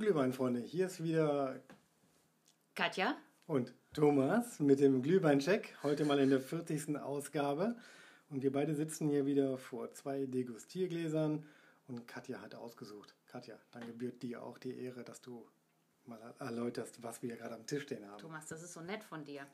Glühweinfreunde, hier ist wieder Katja und Thomas mit dem Glühweincheck, heute mal in der 40. Ausgabe. Und wir beide sitzen hier wieder vor zwei Degustiergläsern und Katja hat ausgesucht. Katja, dann gebührt dir auch die Ehre, dass du mal erläuterst, was wir gerade am Tisch stehen haben. Thomas, das ist so nett von dir.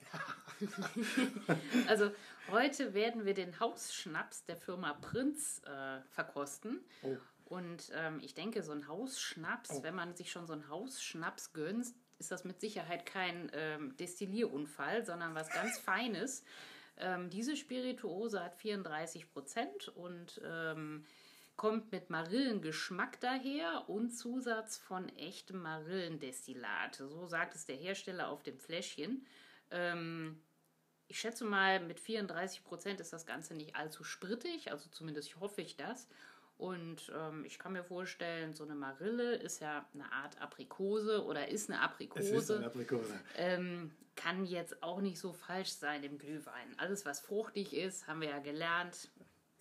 also heute werden wir den Hausschnaps der Firma Prinz äh, verkosten. Oh. Und ähm, ich denke, so ein Hausschnaps, oh. wenn man sich schon so einen Hausschnaps gönnt, ist das mit Sicherheit kein ähm, Destillierunfall, sondern was ganz Feines. Ähm, diese Spirituose hat 34 Prozent und ähm, kommt mit Marillengeschmack daher und Zusatz von echtem Marillendestillat. So sagt es der Hersteller auf dem Fläschchen. Ähm, ich schätze mal, mit 34 Prozent ist das Ganze nicht allzu sprittig, also zumindest hoffe ich das. Und ähm, ich kann mir vorstellen, so eine Marille ist ja eine Art Aprikose oder ist eine Aprikose. Es ist eine Aprikose. Ähm, kann jetzt auch nicht so falsch sein im Glühwein. Alles, was fruchtig ist, haben wir ja gelernt,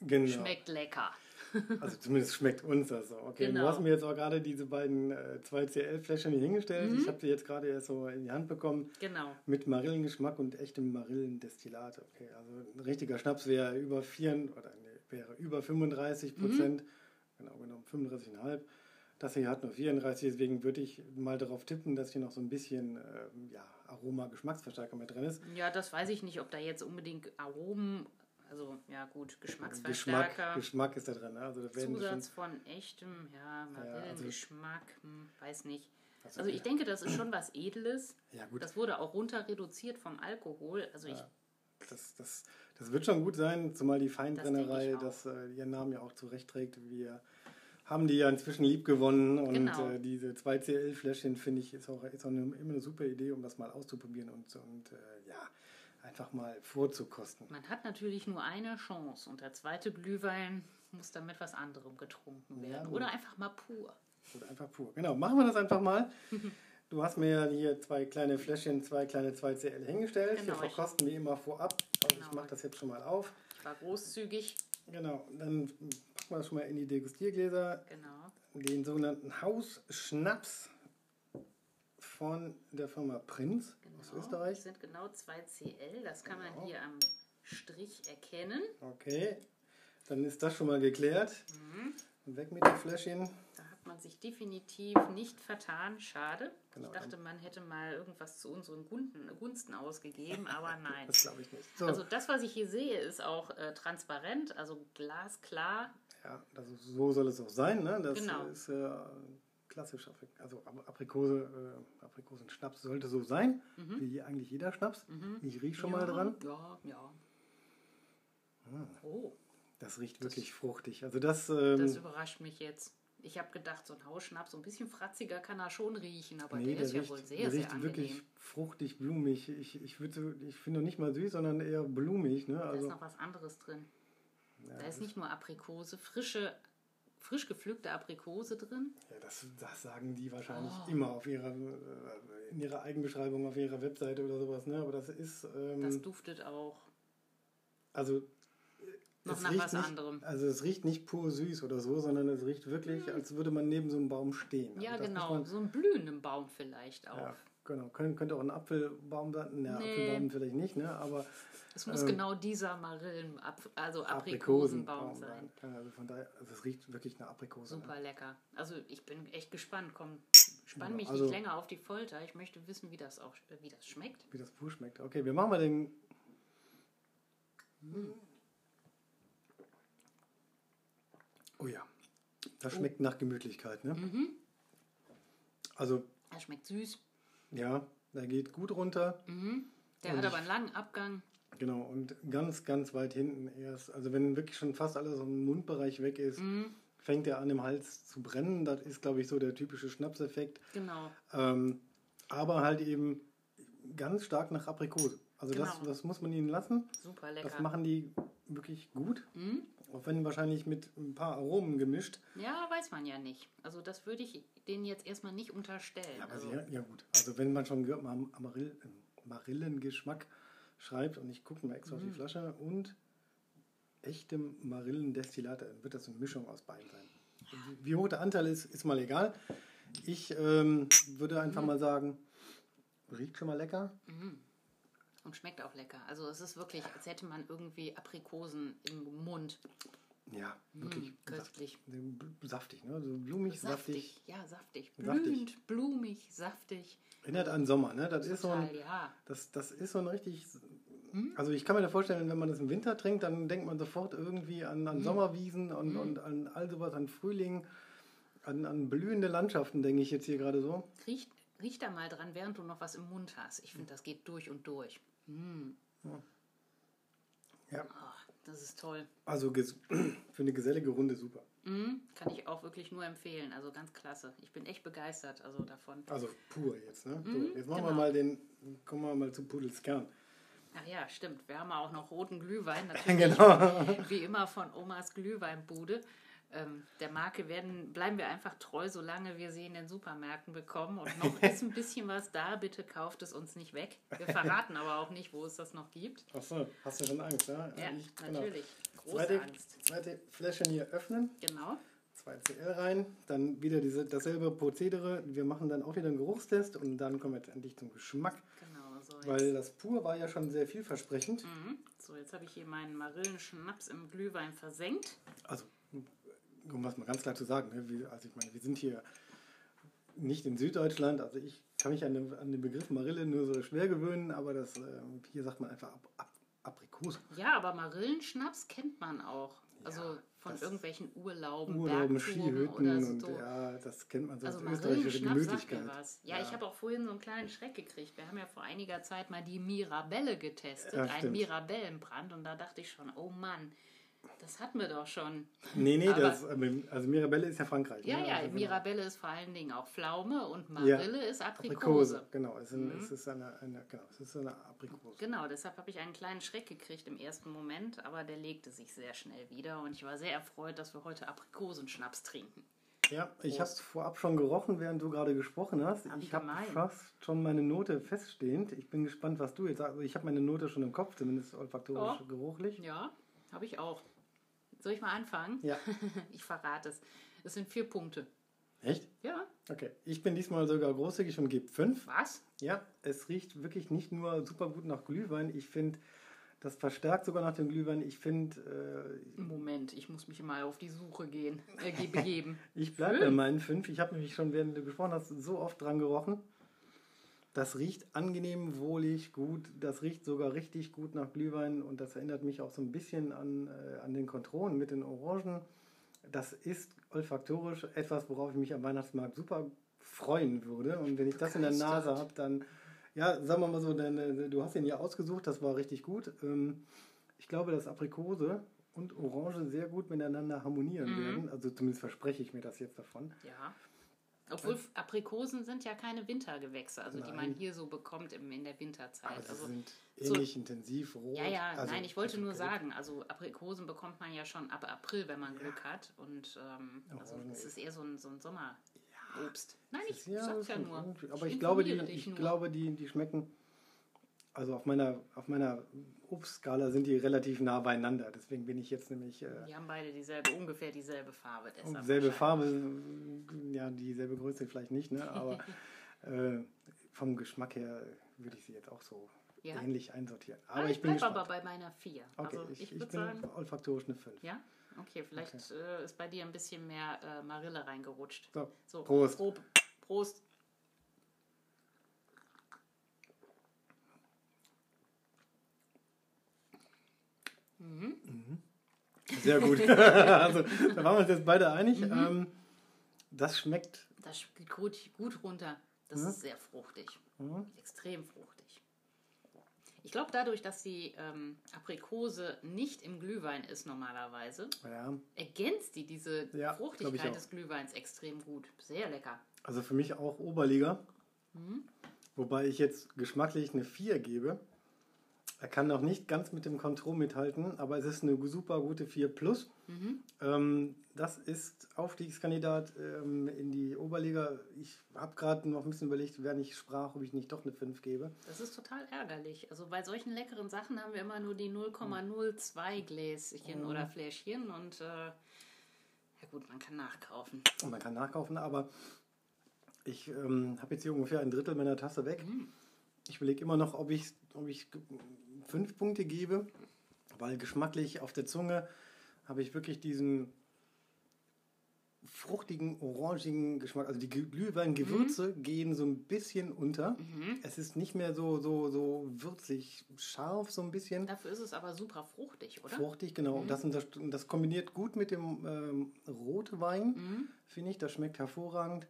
genau. schmeckt lecker. Also zumindest schmeckt uns das so. Okay, genau. du hast mir jetzt auch gerade diese beiden äh, 2CL-Fläschchen hier hingestellt. Mhm. Ich habe die jetzt gerade erst so in die Hand bekommen. Genau. Mit Marillengeschmack und echtem Marillendestillat. Okay, also ein richtiger Schnaps wäre über vier oder nee, wäre über 35 Prozent. Mhm. Genau genommen 35,5. Das hier hat nur 34, deswegen würde ich mal darauf tippen, dass hier noch so ein bisschen äh, ja, Aroma-Geschmacksverstärker mit drin ist. Ja, das weiß ich nicht, ob da jetzt unbedingt Aromen also ja gut, Geschmacksverstärker. Geschmack, Geschmack ist da drin. Ne? Also da Zusatz von echtem, ja, Marillengeschmack, ja, also, hm, weiß nicht. Also, also ich ja. denke, das ist schon was Edles. Ja, gut. Das wurde auch runter reduziert vom Alkohol. Also ich. Das, das, das wird schon gut sein, zumal die Feinbrennerei das, das äh, ihren Namen ja auch zurechtträgt. Wir haben die ja inzwischen lieb gewonnen und genau. äh, diese 2CL-Fläschchen finde ich ist auch, ist auch eine, immer eine super Idee, um das mal auszuprobieren und, und äh, ja, einfach mal vorzukosten. Man hat natürlich nur eine Chance und der zweite Glühwein muss dann mit was anderem getrunken werden. Ja, Oder einfach mal pur. Oder einfach pur. Genau, machen wir das einfach mal. Du hast mir hier zwei kleine Fläschchen, zwei kleine 2CL hingestellt. Genau, wir verkosten wie immer vorab. Also genau. Ich mache das jetzt schon mal auf. Ich war großzügig. Genau, dann packen wir das schon mal in die Degustiergläser. Genau. Den sogenannten Hausschnaps von der Firma Prinz aus genau, Österreich. Das sind genau 2 CL, das kann genau. man hier am Strich erkennen. Okay, dann ist das schon mal geklärt. Mhm. Weg mit dem Fläschchen. Hat man sich definitiv nicht vertan, schade. Genau, ich dachte, man hätte mal irgendwas zu unseren Gunsten ausgegeben, aber nein. das glaube ich nicht. So. Also das, was ich hier sehe, ist auch äh, transparent, also glasklar. Ja, also so soll es auch sein. Ne? Das genau. ist äh, klassisch, also Aprikose, äh, Aprikosenschnaps sollte so sein, mhm. wie eigentlich jeder Schnaps. Mhm. Ich rieche schon ja, mal dran. Ja, ja. Hm. Oh. Das riecht das, wirklich fruchtig. Also das, ähm, das überrascht mich jetzt. Ich habe gedacht, so ein Hausschnaps, so ein bisschen fratziger kann er schon riechen, aber nee, der, der ist riecht, ja wohl sehr, der riecht sehr angenehm. wirklich fruchtig, blumig. Ich, ich, ich finde nicht mal süß, sondern eher blumig. Ne? Also, da ist noch was anderes drin. Ja, da ist nicht nur Aprikose, frische frisch gepflückte Aprikose drin? Ja, das, das sagen die wahrscheinlich oh. immer auf ihrer, in ihrer Eigenbeschreibung auf ihrer Webseite oder sowas. Ne? Aber das ist. Ähm, das duftet auch. Also. Noch nach was nicht, anderem. Also es riecht nicht pur süß oder so, sondern es riecht wirklich, mhm. als würde man neben so einem Baum stehen. Ja, also genau. Man, so ein blühenden Baum vielleicht auch. Ja, genau. Kön könnte auch ein Apfelbaum sein. Ne, nee. Apfelbaum vielleicht nicht, ne? Aber es muss ähm, genau dieser Marillen, also Aprikosenbaum sein. Also von daher, also es riecht wirklich nach Aprikose. Ne? Super ne? lecker. Also ich bin echt gespannt. Komm, spann ja, mich also, nicht länger auf die Folter. Ich möchte wissen, wie das auch, wie das schmeckt. Wie das pur schmeckt. Okay, wir machen mal den. Hm. Oh ja, das oh. schmeckt nach Gemütlichkeit, ne? Mhm. Also. Er schmeckt süß. Ja, der geht gut runter. Mhm. Der Und hat aber einen langen Abgang. Genau, und ganz, ganz weit hinten erst. Also wenn wirklich schon fast alles im Mundbereich weg ist, mhm. fängt er an im Hals zu brennen. Das ist, glaube ich, so der typische Schnapseffekt. Genau. Ähm, aber halt eben ganz stark nach Aprikose. Also genau. das, das muss man ihnen lassen. Super lecker. Das machen die wirklich gut. Mhm. Auch wenn wahrscheinlich mit ein paar Aromen gemischt. Ja, weiß man ja nicht. Also das würde ich denen jetzt erstmal nicht unterstellen. Ja, aber also. ja, ja, gut. Also wenn man schon gehört, Marill, Marillengeschmack schreibt, und ich gucke mal extra auf die mhm. Flasche, und echtem Marillendestillat, dann wird das eine Mischung aus beiden sein. Wie hoch der Anteil ist, ist mal egal. Ich ähm, würde einfach mhm. mal sagen, riecht schon mal lecker. Mhm. Und schmeckt auch lecker. Also es ist wirklich, als hätte man irgendwie Aprikosen im Mund. Ja, wirklich. Mm, köstlich. Saftig, ne? So blumig, saftig. saftig. Ja, saftig. Blühend, saftig. blumig, saftig. Erinnert an Sommer, ne? Das Total, ist so ein, ja. das, das ist so ein richtig. Hm? Also ich kann mir da vorstellen, wenn man das im Winter trinkt, dann denkt man sofort irgendwie an, an hm. Sommerwiesen und, und an all sowas, an Frühling, an, an blühende Landschaften, denke ich jetzt hier gerade so. Riecht, riech da mal dran, während du noch was im Mund hast. Ich finde, das geht durch und durch. Hm. Ja. ja. Oh. Das ist toll. Also für eine gesellige Runde super. Mhm, kann ich auch wirklich nur empfehlen. Also ganz klasse. Ich bin echt begeistert also davon. Also pur jetzt, ne? Mhm, so, jetzt machen genau. wir mal den, kommen wir mal zu Pudels Kern. Ach ja, stimmt. Wir haben auch noch roten Glühwein. Natürlich genau. Wie immer von Omas Glühweinbude ähm, der Marke werden, bleiben wir einfach treu, solange wir sie in den Supermärkten bekommen. Und noch ist ein bisschen was da, bitte kauft es uns nicht weg. Wir verraten aber auch nicht, wo es das noch gibt. Achso, hast du schon Angst, ja? Ja, ich, genau. natürlich. Große zweite, Angst. Zweite Fläschchen hier öffnen. Genau. 2CL rein, dann wieder diese, dasselbe Prozedere. Wir machen dann auch wieder einen Geruchstest und dann kommen wir jetzt endlich zum Geschmack. Genau, so. Weil das Pur war ja schon sehr vielversprechend. Mhm. So, jetzt habe ich hier meinen Marillenschnaps im Glühwein versenkt. Also um was mal ganz klar zu sagen, ne? wir, also ich meine, wir sind hier nicht in Süddeutschland, also ich kann mich an den, an den Begriff Marille nur so schwer gewöhnen, aber das, äh, hier sagt man einfach Ab, Ab, Aprikose. Ja, aber Marillenschnaps kennt man auch. Also ja, von irgendwelchen Urlauben, Urlauben, Skihütten oder so. und ja, das kennt man so also österreichische Gemütlichkeit. Ja, ja, ich habe auch vorhin so einen kleinen Schreck gekriegt. Wir haben ja vor einiger Zeit mal die Mirabelle getestet, ja, einen Mirabellenbrand und da dachte ich schon, oh Mann, das hatten wir doch schon. Nee, nee, das, also Mirabelle ist ja Frankreich. Ja, ne? ja, also Mirabelle ist vor allen Dingen auch Pflaume und Marille ja. ist Aprikose. Aprikose. Genau, es, mhm. es, ist eine, eine, genau, es ist eine Aprikose. Genau, deshalb habe ich einen kleinen Schreck gekriegt im ersten Moment, aber der legte sich sehr schnell wieder und ich war sehr erfreut, dass wir heute Aprikosenschnaps trinken. Ja, ich habe es vorab schon gerochen, während du gerade gesprochen hast. Ich habe fast schon meine Note feststehend. Ich bin gespannt, was du jetzt sagst. Also ich habe meine Note schon im Kopf, zumindest olfaktorisch, oh. geruchlich. Ja, habe ich auch. Soll ich mal anfangen? Ja. ich verrate es. Es sind vier Punkte. Echt? Ja. Okay. Ich bin diesmal sogar großzügig und gebe fünf. Was? Ja, es riecht wirklich nicht nur super gut nach Glühwein. Ich finde, das verstärkt sogar nach dem Glühwein. Ich finde. Äh, Moment, ich muss mich mal auf die Suche gehen, äh, begeben. ich bleibe bei meinen fünf. Ich habe nämlich schon, während du gesprochen hast, so oft dran gerochen. Das riecht angenehm, wohlig, gut. Das riecht sogar richtig gut nach Glühwein und das erinnert mich auch so ein bisschen an, äh, an den Kontronen mit den Orangen. Das ist olfaktorisch etwas, worauf ich mich am Weihnachtsmarkt super freuen würde. Und wenn ich das in der Nase habe, dann, ja, sagen wir mal so, denn, äh, du hast ihn ja ausgesucht, das war richtig gut. Ähm, ich glaube, dass Aprikose und Orange sehr gut miteinander harmonieren mhm. werden. Also zumindest verspreche ich mir das jetzt davon. Ja. Obwohl Aprikosen sind ja keine Wintergewächse, also nein. die man hier so bekommt im, in der Winterzeit. Aber also sind ähnlich so, intensiv rot. Ja, ja, also, nein, ich wollte nur sagen, also Aprikosen bekommt man ja schon ab April, wenn man ja. Glück hat. Und ähm, also es ist eher so ein, so ein Sommerobst. Nein, ich ja, sag's ja nur. Aber ich, ich glaube, die, ich glaube die, die schmecken also auf meiner, auf meiner Obstskala sind die relativ nah beieinander. Deswegen bin ich jetzt nämlich. Äh, die haben beide dieselbe, ungefähr dieselbe Farbe. Selbe Farbe, ja, dieselbe Größe vielleicht nicht, ne? aber äh, vom Geschmack her würde ich sie jetzt auch so ja. ähnlich einsortieren. Aber ah, ich, ich bin aber bei meiner 4. Okay, also ich, ich, ich bin sagen, olfaktorisch eine 5. Ja? Okay, vielleicht okay. Äh, ist bei dir ein bisschen mehr Marille reingerutscht. So, so Prost. Prost. Mhm. Sehr gut. also, da waren wir uns jetzt beide einig. Mhm. Ähm, das schmeckt. Das geht gut, gut runter. Das mhm. ist sehr fruchtig. Mhm. Extrem fruchtig. Ich glaube, dadurch, dass die ähm, Aprikose nicht im Glühwein ist normalerweise, ja. ergänzt die diese ja, Fruchtigkeit des Glühweins extrem gut. Sehr lecker. Also für mich auch Oberliga. Mhm. Wobei ich jetzt geschmacklich eine 4 gebe. Er kann noch nicht ganz mit dem Contro mithalten, aber es ist eine super gute 4 Plus. Mhm. Ähm, das ist Aufstiegskandidat ähm, in die Oberliga. Ich habe gerade noch ein bisschen überlegt, wer nicht sprach, ob ich nicht doch eine 5 gebe. Das ist total ärgerlich. Also bei solchen leckeren Sachen haben wir immer nur die 0,02 Gläschen mhm. oder Fläschchen und äh, ja gut, man kann nachkaufen. Und man kann nachkaufen, aber Ich ähm, habe jetzt hier ungefähr ein Drittel meiner Tasse weg. Mhm. Ich überlege immer noch, ob ich, ob ich fünf Punkte gebe, weil geschmacklich auf der Zunge habe ich wirklich diesen fruchtigen, orangigen Geschmack. Also die Glühweingewürze mhm. gehen so ein bisschen unter. Mhm. Es ist nicht mehr so, so, so würzig scharf, so ein bisschen. Dafür ist es aber super fruchtig, oder? Fruchtig, genau. Mhm. Das, das, das kombiniert gut mit dem ähm, Rotwein, mhm. finde ich. Das schmeckt hervorragend.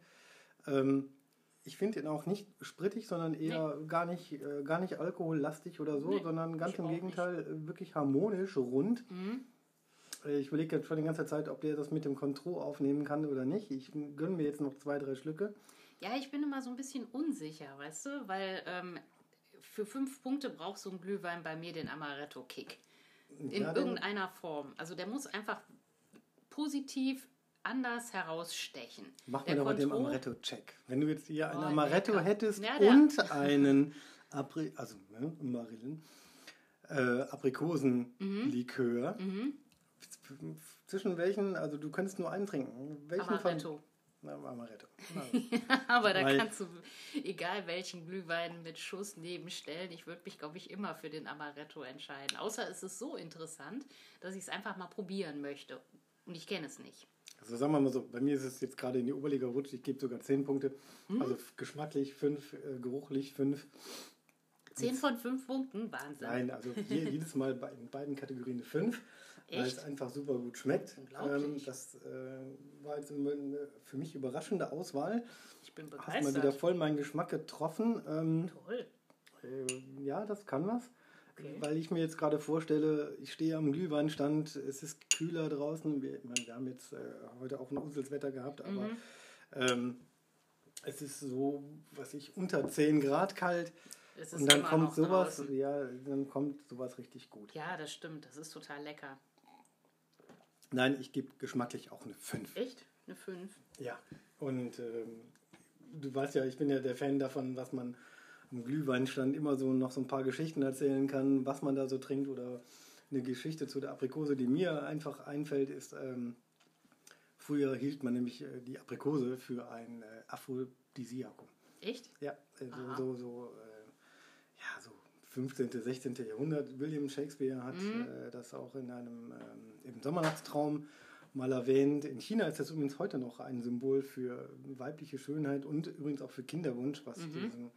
Ähm, ich finde ihn auch nicht sprittig, sondern eher nee. gar, nicht, äh, gar nicht alkohollastig oder so, nee, sondern ganz im Gegenteil nicht. Äh, wirklich harmonisch, rund. Mhm. Äh, ich überlege jetzt schon die ganze Zeit, ob der das mit dem Contro aufnehmen kann oder nicht. Ich gönne mir jetzt noch zwei, drei Schlücke. Ja, ich bin immer so ein bisschen unsicher, weißt du, weil ähm, für fünf Punkte braucht so ein Glühwein bei mir den Amaretto-Kick. In ja, irgendeiner Form. Also der muss einfach positiv anders herausstechen. Mach mal doch mal den Amaretto-Check. Wenn du jetzt hier einen oh, Amaretto lecker. hättest ja, und einen Apri also ne, Marillen, äh, Aprikosenlikör, mhm. mhm zwischen welchen, also du könntest nur einen trinken. Welchen Amaretto. Von, na, Amaretto. aber da Weil, kannst du, egal welchen Glühwein mit Schuss nebenstellen, ich würde mich, glaube ich, immer für den Amaretto entscheiden. Außer es ist so interessant, dass ich es einfach mal probieren möchte. Und ich kenne es nicht. Also sagen wir mal so, bei mir ist es jetzt gerade in die Oberliga rutscht, ich gebe sogar 10 Punkte. Mhm. Also geschmacklich 5, äh, geruchlich 5. 10 von 5 Punkten, Wahnsinn. Nein, also jedes Mal in beiden Kategorien 5. Echt? weil es einfach super gut schmeckt. Ähm, das äh, war jetzt eine für mich überraschende Auswahl. Ich bin begeistert. Hast mal wieder voll meinen Geschmack getroffen. Ähm, Toll. Äh, ja, das kann was. Okay. Weil ich mir jetzt gerade vorstelle, ich stehe am Glühweinstand, es ist kühler draußen. Wir, meine, wir haben jetzt äh, heute auch ein Uselswetter gehabt, aber mhm. ähm, es ist so, was ich, unter 10 Grad kalt. und dann kommt sowas, draußen. ja, dann kommt sowas richtig gut. Ja, das stimmt, das ist total lecker. Nein, ich gebe geschmacklich auch eine 5. Echt? Eine 5? Ja. Und ähm, du weißt ja, ich bin ja der Fan davon, was man am Glühweinstand immer so noch so ein paar Geschichten erzählen kann, was man da so trinkt oder eine Geschichte zu der Aprikose, die mir einfach einfällt, ist, ähm, früher hielt man nämlich äh, die Aprikose für ein äh, Aphrodisiakum. Echt? Ja, äh, so, so, so, äh, ja, so 15., 16. Jahrhundert. William Shakespeare hat mhm. äh, das auch in einem ähm, im Sommernachtstraum mal erwähnt. In China ist das übrigens heute noch ein Symbol für weibliche Schönheit und übrigens auch für Kinderwunsch, was mhm. diesen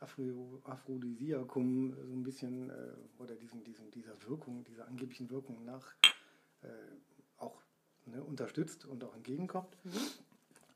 Afro Aphrodisiakum so ein bisschen äh, oder diesen, diesen, dieser Wirkung, dieser angeblichen Wirkung nach äh, auch ne, unterstützt und auch entgegenkommt. Mhm.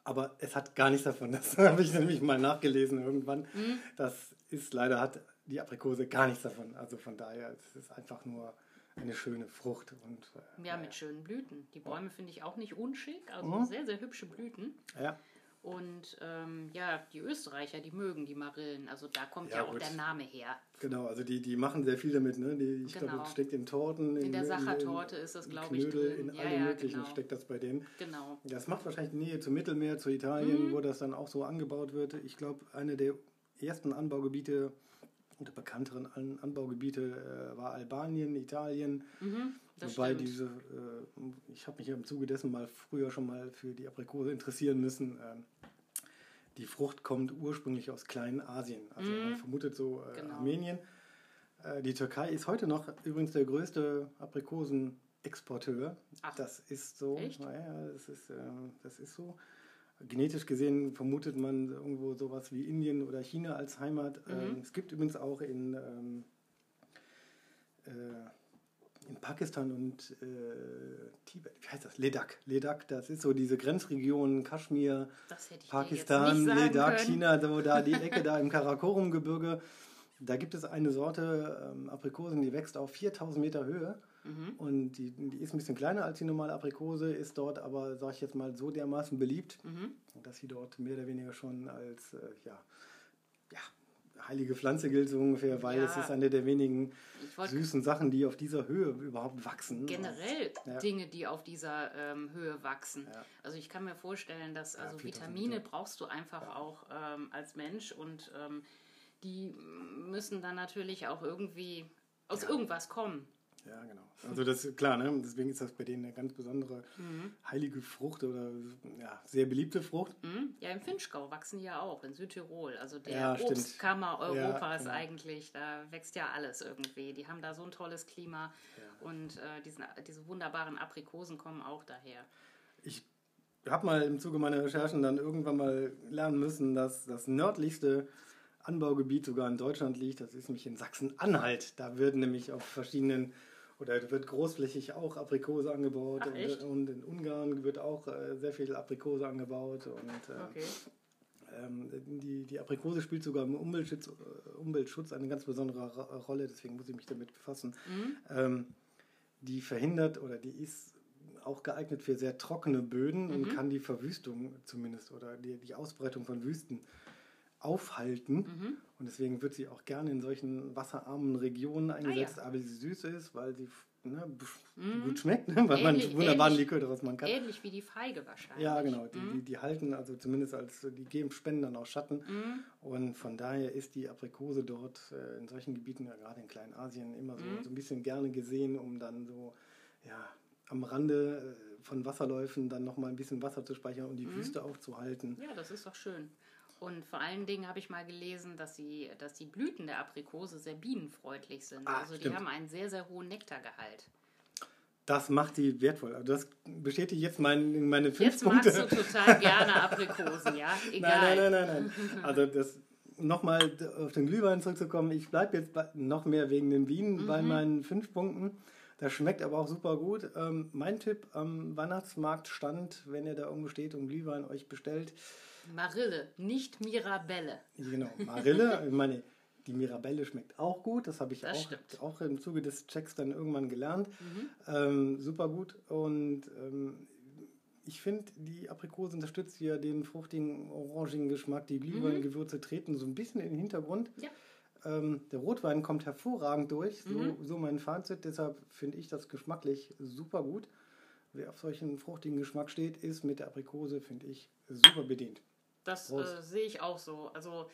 Aber es hat gar nichts davon. Das habe ich nämlich mal nachgelesen irgendwann. Mhm. Das ist leider hat die Aprikose gar nichts davon. Also von daher, es ist einfach nur eine schöne Frucht. Und, äh, ja, mit schönen Blüten. Die Bäume finde ich auch nicht unschick, also mhm. sehr, sehr hübsche Blüten. Ja. Und ähm, ja, die Österreicher, die mögen die Marillen. Also da kommt ja, ja auch der Name her. Genau, also die, die machen sehr viel damit. Ne? Die, ich genau. glaube, das steckt in Torten. In, in der Sachertorte ist das, glaube ich, drin. In ja, allen ja, möglichen genau. steckt das bei denen. Genau. Das macht wahrscheinlich Nähe zum Mittelmeer, zu Italien, mhm. wo das dann auch so angebaut wird. Ich glaube, eine der ersten Anbaugebiete und bekannteren Anbaugebiete äh, war Albanien, Italien. Mhm, Wobei stimmt. diese, äh, ich habe mich ja im Zuge dessen mal früher schon mal für die Aprikose interessieren müssen. Ähm, die Frucht kommt ursprünglich aus Kleinasien. Also mhm. man vermutet so äh, genau. Armenien. Äh, die Türkei ist heute noch übrigens der größte Aprikosenexporteur. Das ist so. Echt? Naja, das ist, ähm, das ist so genetisch gesehen vermutet man irgendwo sowas wie Indien oder China als Heimat. Mhm. Ähm, es gibt übrigens auch in, ähm, äh, in Pakistan und äh, Tibet, wie heißt das? Ledak. Ledak, das ist so diese Grenzregion Kaschmir, Pakistan, Ledak, China, so da die Ecke da im Karakorum-Gebirge. Da gibt es eine Sorte ähm, Aprikosen, die wächst auf 4000 Meter Höhe. Mhm. Und die, die ist ein bisschen kleiner als die normale Aprikose, ist dort aber, sag ich jetzt mal, so dermaßen beliebt, mhm. dass sie dort mehr oder weniger schon als äh, ja, ja, heilige Pflanze gilt, so ungefähr, weil ja. es ist eine der wenigen süßen Sachen, die auf dieser Höhe überhaupt wachsen. Generell ja. Dinge, die auf dieser ähm, Höhe wachsen. Also ich kann mir vorstellen, dass also Vitamine brauchst du einfach auch ähm, als Mensch und ähm, die müssen dann natürlich auch irgendwie aus irgendwas kommen. Ja, genau. Also das ist klar, ne? deswegen ist das bei denen eine ganz besondere mhm. heilige Frucht oder ja, sehr beliebte Frucht. Mhm. Ja, im Finchgau wachsen die ja auch, in Südtirol. Also der ja, Obstkammer Europas ja, genau. eigentlich, da wächst ja alles irgendwie. Die haben da so ein tolles Klima ja. und äh, diesen, diese wunderbaren Aprikosen kommen auch daher. Ich habe mal im Zuge meiner Recherchen dann irgendwann mal lernen müssen, dass das nördlichste Anbaugebiet sogar in Deutschland liegt. Das ist nämlich in Sachsen-Anhalt. Da wird nämlich auf verschiedenen oder wird großflächig auch Aprikose angebaut. Ach, und, und, in Ungarn wird auch äh, sehr viel Aprikose angebaut. Und äh, okay. ähm, die, die Aprikose spielt sogar im Umweltschutz, äh, Umweltschutz eine ganz besondere Rolle, deswegen muss ich mich damit befassen. Mhm. Ähm, die verhindert oder die ist auch geeignet für sehr trockene Böden mhm. und kann die Verwüstung zumindest oder die, die Ausbreitung von Wüsten aufhalten. Mhm. Und deswegen wird sie auch gerne in solchen wasserarmen Regionen eingesetzt, ah, ja. aber sie süß ist, weil sie ne, mhm. gut schmeckt, ne? weil ähnlich, man wunderbaren Likör daraus machen kann. Ähnlich wie die Feige wahrscheinlich. Ja, genau. Die, mhm. die, die, halten also zumindest als, die geben, spenden dann auch Schatten. Mhm. Und von daher ist die Aprikose dort äh, in solchen Gebieten, ja, gerade in Kleinasien, immer so, mhm. so ein bisschen gerne gesehen, um dann so, ja, am Rande äh, von Wasserläufen dann nochmal ein bisschen Wasser zu speichern und die mhm. Wüste aufzuhalten. Ja, das ist doch schön. Und vor allen Dingen habe ich mal gelesen, dass, sie, dass die Blüten der Aprikose sehr bienenfreundlich sind. Ah, also stimmt. die haben einen sehr, sehr hohen Nektargehalt. Das macht sie wertvoll. Also das bestätigt jetzt mein, meine fünf jetzt Punkte. Jetzt magst du total gerne Aprikosen, ja? Egal. Nein, nein, nein, nein. nein. Also das nochmal auf den Glühwein zurückzukommen. Ich bleibe jetzt noch mehr wegen den Bienen mhm. bei meinen fünf Punkten. Das schmeckt aber auch super gut. Ähm, mein Tipp am Weihnachtsmarktstand, wenn ihr da irgendwo steht und Glühwein euch bestellt, Marille, nicht Mirabelle. Genau, Marille. ich meine, die Mirabelle schmeckt auch gut. Das habe ich das auch, auch im Zuge des Checks dann irgendwann gelernt. Mhm. Ähm, super gut. Und ähm, ich finde, die Aprikose unterstützt ja den fruchtigen, orangigen Geschmack. Die Glühweingewürze mhm. treten so ein bisschen in den Hintergrund. Ja. Ähm, der Rotwein kommt hervorragend durch, so, mhm. so mein Fazit. Deshalb finde ich das geschmacklich super gut. Wer auf solchen fruchtigen Geschmack steht, ist mit der Aprikose, finde ich, super bedient. Das äh, sehe ich auch so. Also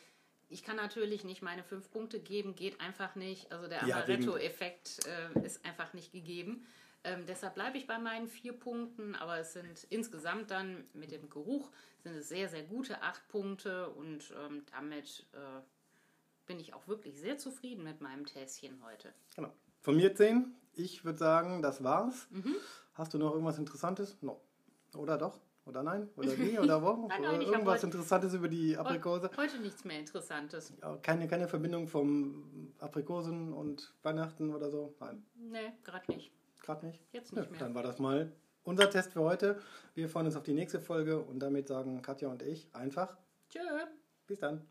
ich kann natürlich nicht meine fünf Punkte geben, geht einfach nicht. Also der Amaretto-Effekt äh, ist einfach nicht gegeben. Ähm, deshalb bleibe ich bei meinen vier Punkten, aber es sind insgesamt dann mit dem Geruch sind es sehr, sehr gute acht Punkte und ähm, damit äh, bin ich auch wirklich sehr zufrieden mit meinem Tässchen heute. Genau. Von mir zehn. Ich würde sagen, das war's. Mhm. Hast du noch irgendwas Interessantes? No. Oder doch? Oder nein? Oder wie? Oder wo? nein, nein, Irgendwas Interessantes über die Aprikose? Heute nichts mehr Interessantes. keine, keine Verbindung vom Aprikosen und Weihnachten oder so? Nein. Nee, gerade nicht. Gerade nicht? Jetzt nicht ja, mehr. Dann war das mal unser Test für heute. Wir freuen uns auf die nächste Folge und damit sagen Katja und ich einfach Tschö. Bis dann.